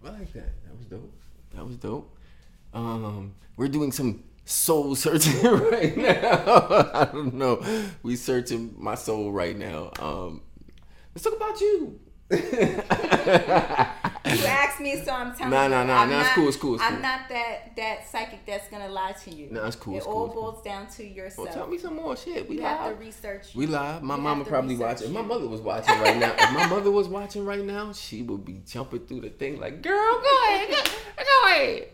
I like that. That was dope. That was dope. Um, we're doing some soul searching right now. I don't know. We searching my soul right now. Um, let's talk about you. You asked me, so I'm telling Nah, you. nah, nah, I'm nah, it's cool, it's cool, it's I'm cool. not that that psychic that's gonna lie to you. Nah, it's cool, It it's all cool, it's cool. boils down to well, yourself. tell me some more shit. We you have to research. We live. My mama probably watching. If my mother was watching right now, if my mother was watching right now, she would be jumping through the thing like, "Girl, go ahead, go, go ahead."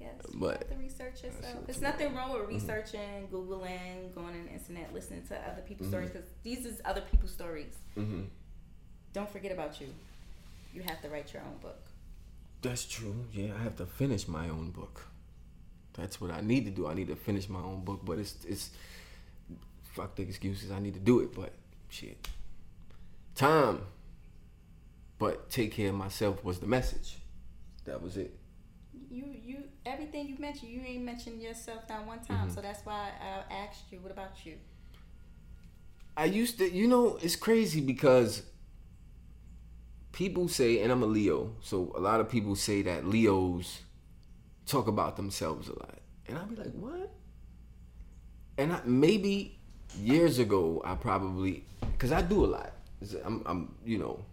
Yes, you But- have to research yourself. There's nothing wrong Mm-hmm. with researching, googling, going on the internet, listening to other people's Mhm. stories because these is other people's stories. hmm Don't forget about you. You have to write your own book. That's true. Yeah, I have to finish my own book. That's what I need to do. I need to finish my own book, but it's it's fuck the excuses. I need to do it, but shit. Time. But take care of myself was the message. That was it. You you everything you mentioned, you ain't mentioned yourself not one time. Mhm. So that's why I asked you. What about you? I used to, you know, it's crazy because people say, and I'm a Leo, so a lot of people say that Leos talk about themselves a lot. And I'll be like, what? And I, maybe years ago, I probably, because I do a lot. I'm, I'm, you know,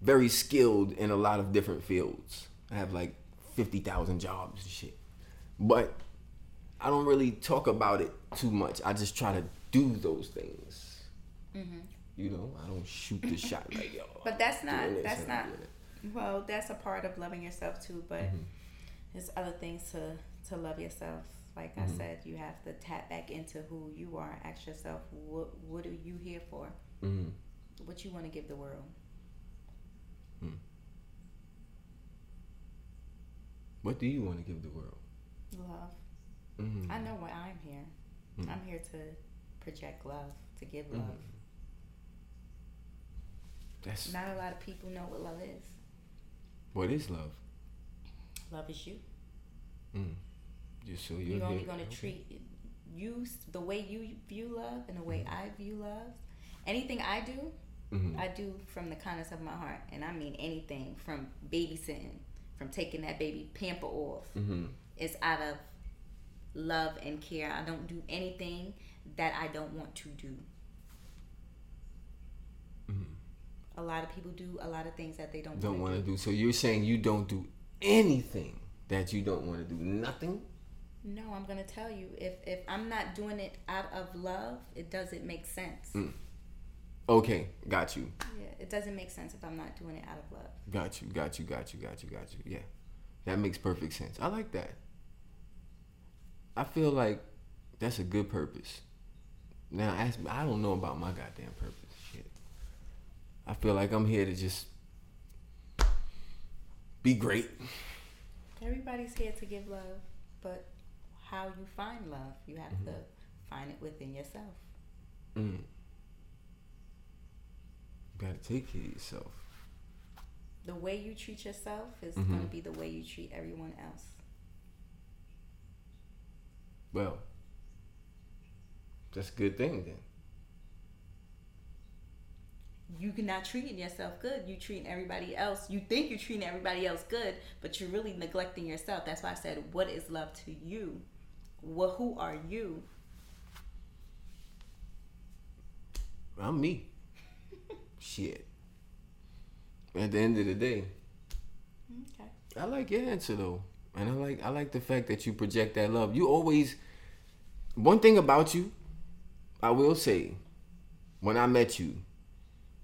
very skilled in a lot of different fields. I have like 50,000 jobs and shit. But I don't really talk about it too much. I just try to do those things. Mm-hmm. You know, I don't shoot the shot like yo. But that's not that's not well, that's a part of loving yourself too, but Mm-hmm. there's other things to to love yourself. Like Mhm. I said, you have to tap back into who you are. Ask yourself, what what are you here for? Mm-hmm. What you want to give the world? What do you want to give the world? Love. Mm-hmm. I know why I'm here. Mhm. I'm here to project love, to give Mhm. love. That's Not a lot of people know what love is. what is love. Love is you. Mm. Just so you're, You're only going to okay. treat you the way you view love and the way I view love. Anything I do, Mhm. I do from the kindness of my heart, and I mean anything from babysitting, from taking that baby pamper off. Mhm. It's out of love and care. I don't do anything that I don't want to do. A lot of people do a lot of things that they don't, Don't want to do. So you're saying you don't do anything that you don't want to do. Nothing. No, I'm gonna tell you. If if I'm not doing it out of love, it doesn't make sense. Mm. Okay, got you. Yeah, it doesn't make sense if I'm not doing it out of love. Got you, got you, got you, got you, got you. Yeah. That makes perfect sense. I like that. I feel like that's a good purpose. Now, ask me, I don't know about my goddamn purpose. I feel like I'm here to just be great. Everybody's here to give love, but how you find love, you have to find it within yourself. Mm. You gotta take care of yourself. The way you treat yourself is Mhm. gonna be the way you treat everyone else. Well, that's a good thing then. You not treating yourself good. You treating everybody else. You think you're treating everybody else good, but you're really neglecting yourself. That's why I said, "What is love to you? Well, who are you?" I'm me. Shit. At the end of the day, Okay. I like your answer though, and I like I like the fact that you project that love. You always one thing about you, I will say, when I met you,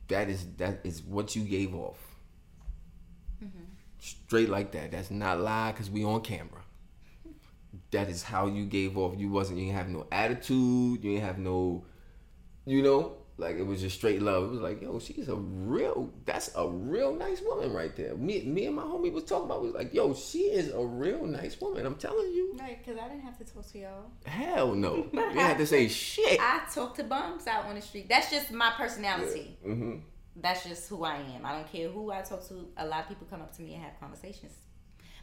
that is that is what you gave off. Mm-hmm. Straight like that. That's not lie because we on camera. That is how you gave off. You wasn't. You didn't have no attitude. You didn't have no. You know, like it was just straight love. It was like, yo, she's a real. That's a real nice woman right there. Me, me and my homie was talking about. We was like, yo, she is a real nice woman. I'm telling you. Right, because I didn't have to talk to y'all. Hell no. you had to say shit. I talk to bums out on the street. That's just my personality. Mm-hmm. That's just who I am. I don't care who I talk to. A lot of people come up to me and have conversations,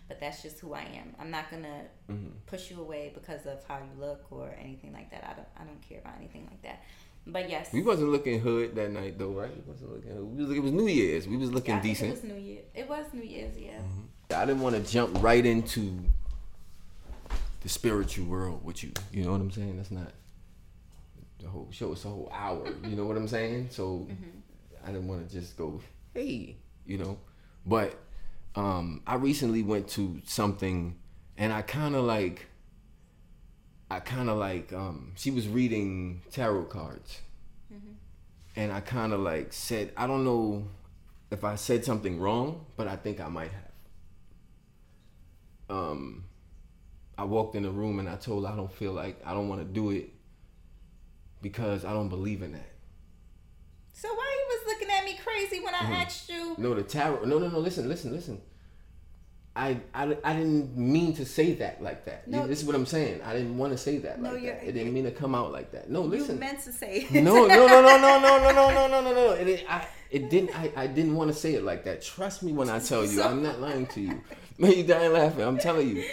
but that's just who I am. I'm not gonna Mm-hmm. push you away because of how you look or anything like that. I don't. I don't care about anything like that. But yes, We wasn't looking hood that night though, right? We wasn't looking. Hood. We was, it was New Year's. We was looking think decent. It was New Year. It was New Year's. Yeah. I didn't want to jump right into the spiritual world with you. You know what I'm saying? That's not the whole show. It's a whole hour. You know what I'm saying? So I didn't want to just go, hey, you know. But um, I recently went to something, and I kind of like. I kind of like. Um, she was reading tarot cards, and I kind of like said, I don't know if I said something wrong, but I think I might have. Um, I walked in the room and I told her I don't feel like I don't want to do it because I don't believe in that. So why you was looking at me crazy when I Mm-hmm. asked you? No, the tarot. No, no, no. Listen, listen, listen. I, I, I didn't mean to say that like that. No. this is what I'm saying. I didn't want to say that No, like that. It didn't mean to come out like that. No, You listen. meant to say. no, no, no, no, no, no, no, no, no, no, no, no. It, it- I, it didn't. I, I didn't want to say it like that. Trust me when I tell you. I'm not lying to you. You dying laughing. I'm telling you.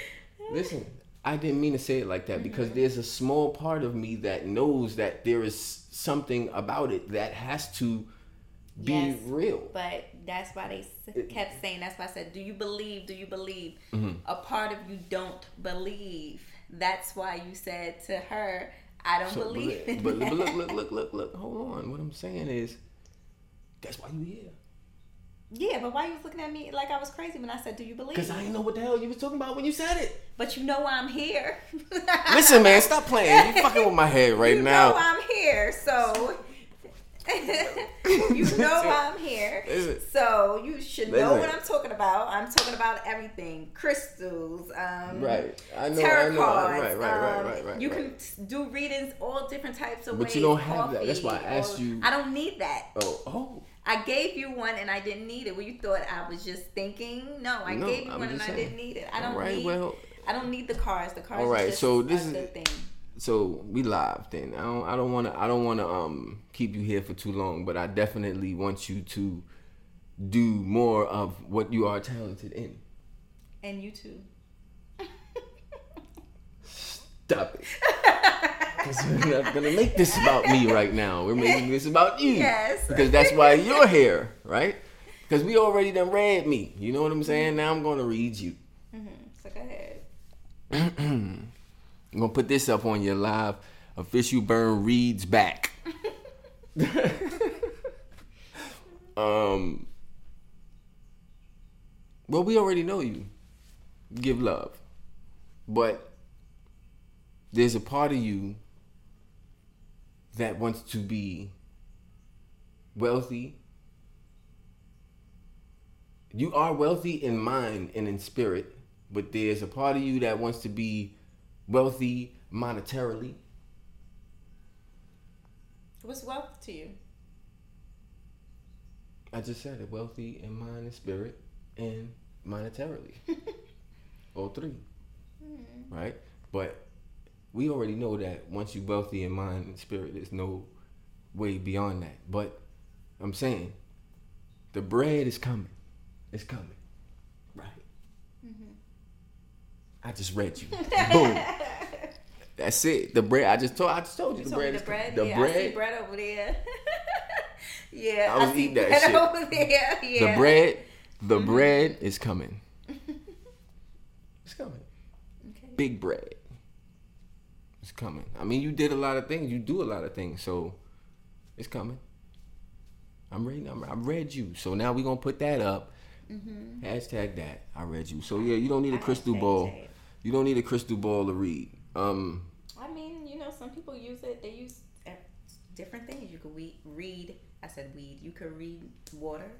Listen, I didn't mean to say it like that because there's a small part of me that knows that there is something about it that has to be Yes. real. But that's why they kept saying. That's why I said, "Do you believe? Do you believe?" Mm-hmm. A part of you don't believe. That's why you said to her, "I don't So, believe." but, in but, that." but look, look, look, look, look. Hold on. What I'm saying is, that's why you here. Yeah, but why you was looking at me like I was crazy when I said, "Do you believe?" Because I didn't know what the hell you was talking about when you said it. But you know why I'm here. Listen, man, stop playing. You fucking with my head right you now. know I'm here, so you know why I'm here. So you should know what I'm talking about. I'm talking about everything. Crystals, um, right. I know, tarot I know. cards. Right, right, right, um, right, right. You right. can do readings all different types of But ways. you don't have that. That's why I asked or- you- I don't need that. Oh, oh. I gave you one and I didn't need it. Well, you thought I was just thinking. No, I No, gave you I'm one and just I didn't need it. I don't right, need. well, I don't need the cars. The cars. All just so this is- good thing. So we live then. I don't I don't wanna I don't wanna um keep you here for too long, but I definitely want you to do more of what you are talented in. And you too. Stop it. Because we're not gonna make this about me right now. We're making this about you. Yes. Because that's why you're here, right? Because we already done read me. You know what I'm saying? Now I'm gonna read you. hmm So go ahead. I'm gonna put this up on your live official burn reads back. um well we already know you. Give love. But there's a part of you that wants to be wealthy. You are wealthy in mind and in spirit, but there's a part of you that wants to be wealthy monetarily. What's wealth to you? I just said it, wealthy in mind and spirit and monetarily. All 3 hmm. Right? But we already know that once you're wealthy in mind and spirit, there's no way beyond that. But I'm saying the bread is coming. It's coming. Right. I just read you. Boom. That's it. The bread. I just told. I just told you, You the told me bread. the bread. The yeah, bread. I see bread over there. yeah, I was see eating that shit. over there. Yeah. The bread. The mm-hmm. bread is coming. It's coming. Okay. Big bread. It's coming. I mean, you did a lot of things. You do a lot of things, so it's coming. I'm reading. I'm, I read you. So now we're gonna put that up. Mm-hmm. Hashtag that. I read you. So yeah, you don't need a I crystal ball. You don't need a crystal ball to read. Um. I mean, you know, some people use it. They use uh, different things. You could we- read. I said weed. You could read water.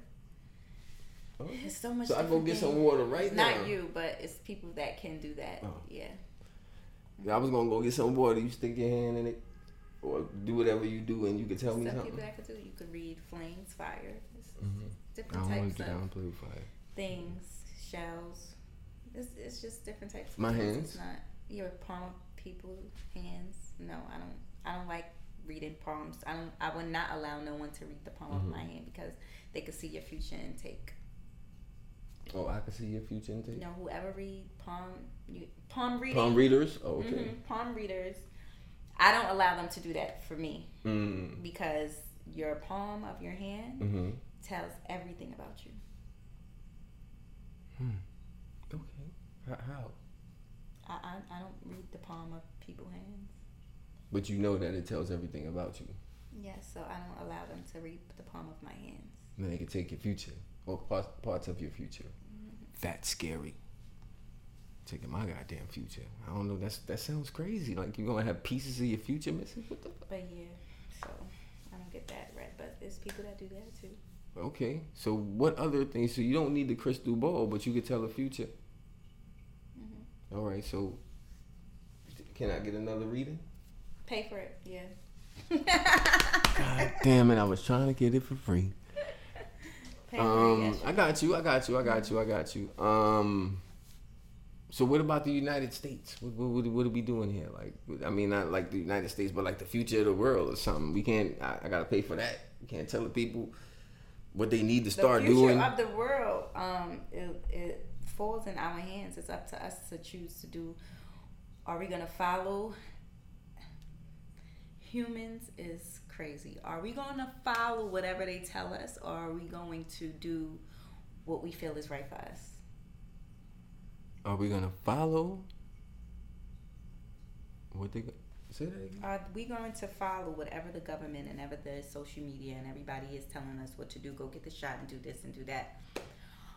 It's so much. So I go get some water right now. Not you, but it's people that can do that. Oh. Yeah. I was gonna go get some water. You stick your hand in it, or do whatever you do, and you can tell me Some something. people that could do. You could read flames, fire. Mhm. I different types of down play with fire. things, shells. It's, it's just different types. Of My things. hands? It's not your palm people hands. No, I don't. I don't like reading palms. I don't. I would not allow no one to read the palm of Mhm. my hand because they could see your future and take. Oh, I can see your future intake. You know, whoever read palm, you, palm reading. Palm readers. Oh, okay. Mhm, palm readers. I don't allow them to do that for me Mm. because your palm of your hand Mm-hmm. tells everything about you. Okay. How, how? I, I, I don't read the palm of people's hands. But you know that it tells everything about you. Yes, so I don't allow them to read the palm of my hands. And they can take your future or parts, parts of your future. Mm-hmm. That's scary. Taking my goddamn future. I don't know. That's that sounds crazy. Like you're gonna have pieces of your future missing. What the? Fuck? But yeah, so I don't get that right. But there's people that do that too. Okay. So what other things? So you don't need the crystal ball, but you could tell the future. All right. So can I get another reading? Pay for it, yeah. God damn it! I was trying to get it for free. Pay for it, Um, yes. I got you. I got you. I got you. I got you. Um, so what about the United States? What what, what, are we doing here? Like, I mean, not like the United States, but like the future of the world or something. We can't. I, I gotta pay for that. We can't tell the people what they need to the start future doing. of the world, um, it, it falls in our hands. It's up to us to choose to do. Are we gonna follow? Humans is crazy. Are we gonna follow whatever they tell us, or are we going to do what we feel is right for us? Are we gonna follow? What they say that again? Are we going to follow whatever the government and ever the social media and everybody is telling us what to do? Go get the shot and do this and do that.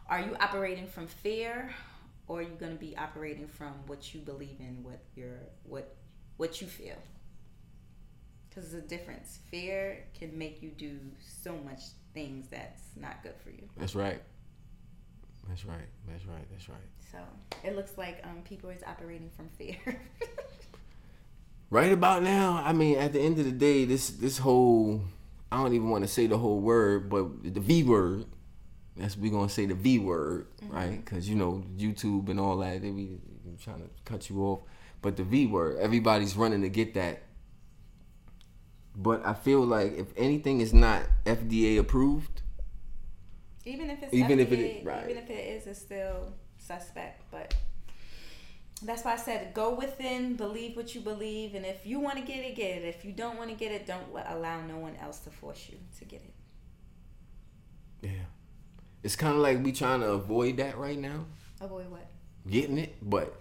Are you operating from fear, or are you going to be operating from what you believe in, what your what what you feel? Because there's a difference. Fear can make you do so much things that's not good for you. That's right. That's right. That's right. That's right. So it looks like um, people is operating from fear. right about now, I mean, at the end of the day, this this whole I don't even want to say the whole word, but the V word. That's we gonna say the V word, mm-hmm. right? Because you know YouTube and all that, they be trying to cut you off. But the V word, everybody's running to get that. But I feel like if anything is not FDA approved, even if it's even FDA, if it right. even if it is, it's still suspect. But that's why I said go within, believe what you believe, and if you want to get it, get it. If you don't want to get it, don't allow no one else to force you to get it. It's kind of like we trying to avoid that right now. Avoid what? Getting it, but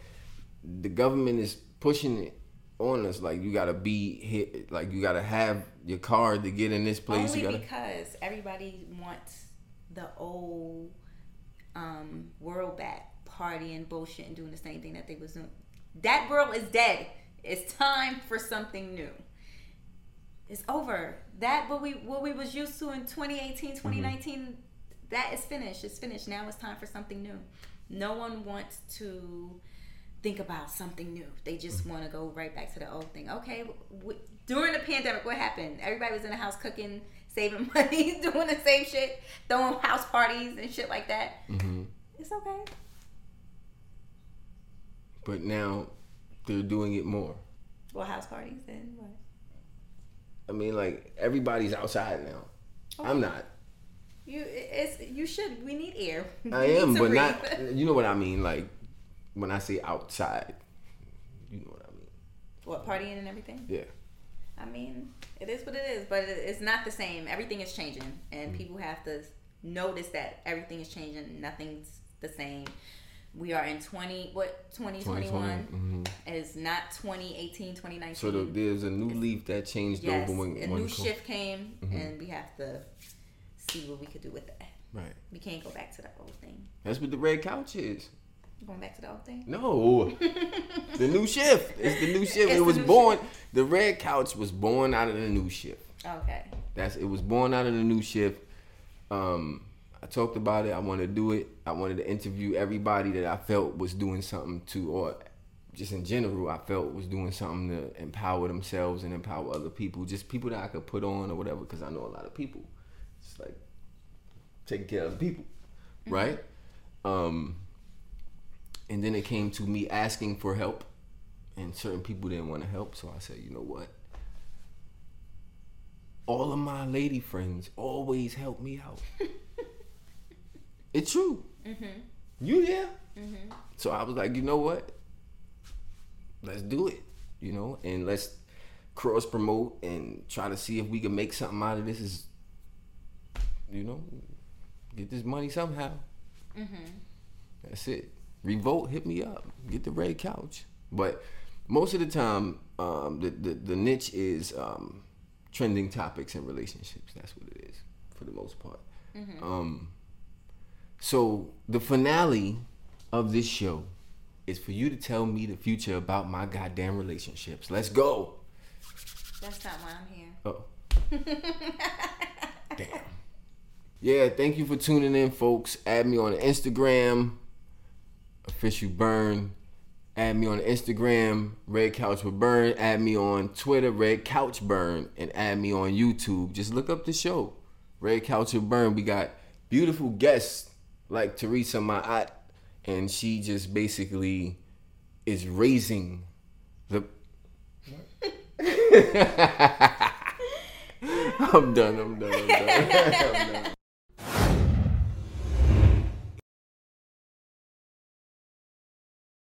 the government is pushing it on us. Like you gotta be hit. Like you gotta have your card to get in this place. Only gotta... because everybody wants the old um, world back, partying, bullshit, and doing the same thing that they was doing. That world is dead. It's time for something new. It's over. That what we what we was used to in 2018, 2019, mm-hmm. That is finished. It's finished. Now it's time for something new. No one wants to think about something new. They just mm-hmm. want to go right back to the old thing. Okay, w- during the pandemic, what happened? Everybody was in the house cooking, saving money, doing the same shit, throwing house parties and shit like that. Mm-hmm. It's okay. But now they're doing it more. Well, house parties then what? I mean, like everybody's outside now. Okay. I'm not. You it's you should. We need air. We I am, but breathe. not. You know what I mean? Like when I say outside, you know what I mean. What partying and everything? Yeah. I mean, it is what it is, but it's not the same. Everything is changing, and mm-hmm. people have to notice that everything is changing. Nothing's the same. We are in 20 what 2021 mm-hmm. is not 2018 2019. So the, there's a new leaf that changed yes, over when a new shift came, mm-hmm. and we have to see what we could do with that. Right. We can't go back to the old thing. That's what the red couch is. Going back to the old thing? No. the new shift. It's the new shift. It's it was born shift. the red couch was born out of the new shift. Okay. That's it was born out of the new shift. Um I talked about it. I wanted to do it. I wanted to interview everybody that I felt was doing something to or just in general I felt was doing something to empower themselves and empower other people. Just people that I could put on or whatever because I know a lot of people. It's like taking care of people. Mm-hmm. Right? Um and then it came to me asking for help and certain people didn't want to help so i said you know what all of my lady friends always help me out it's true mm-hmm. you yeah mm-hmm. so i was like you know what let's do it you know and let's cross promote and try to see if we can make something out of this is you know get this money somehow mm-hmm. that's it revolt, hit me up. Get the red couch. But most of the time, um, the, the, the niche is um, trending topics and relationships. That's what it is for the most part. Mm-hmm. Um, so the finale of this show is for you to tell me the future about my goddamn relationships. Let's go. That's not why I'm here. Oh. Damn. Yeah, thank you for tuning in, folks. Add me on Instagram, official burn. Add me on Instagram, Red Couch with Burn. Add me on Twitter, Red Couch Burn, and add me on YouTube. Just look up the show, Red Couch with Burn. We got beautiful guests like Theresa Ma'at, and she just basically is raising the. I'm done. I'm done. I'm done. I'm done.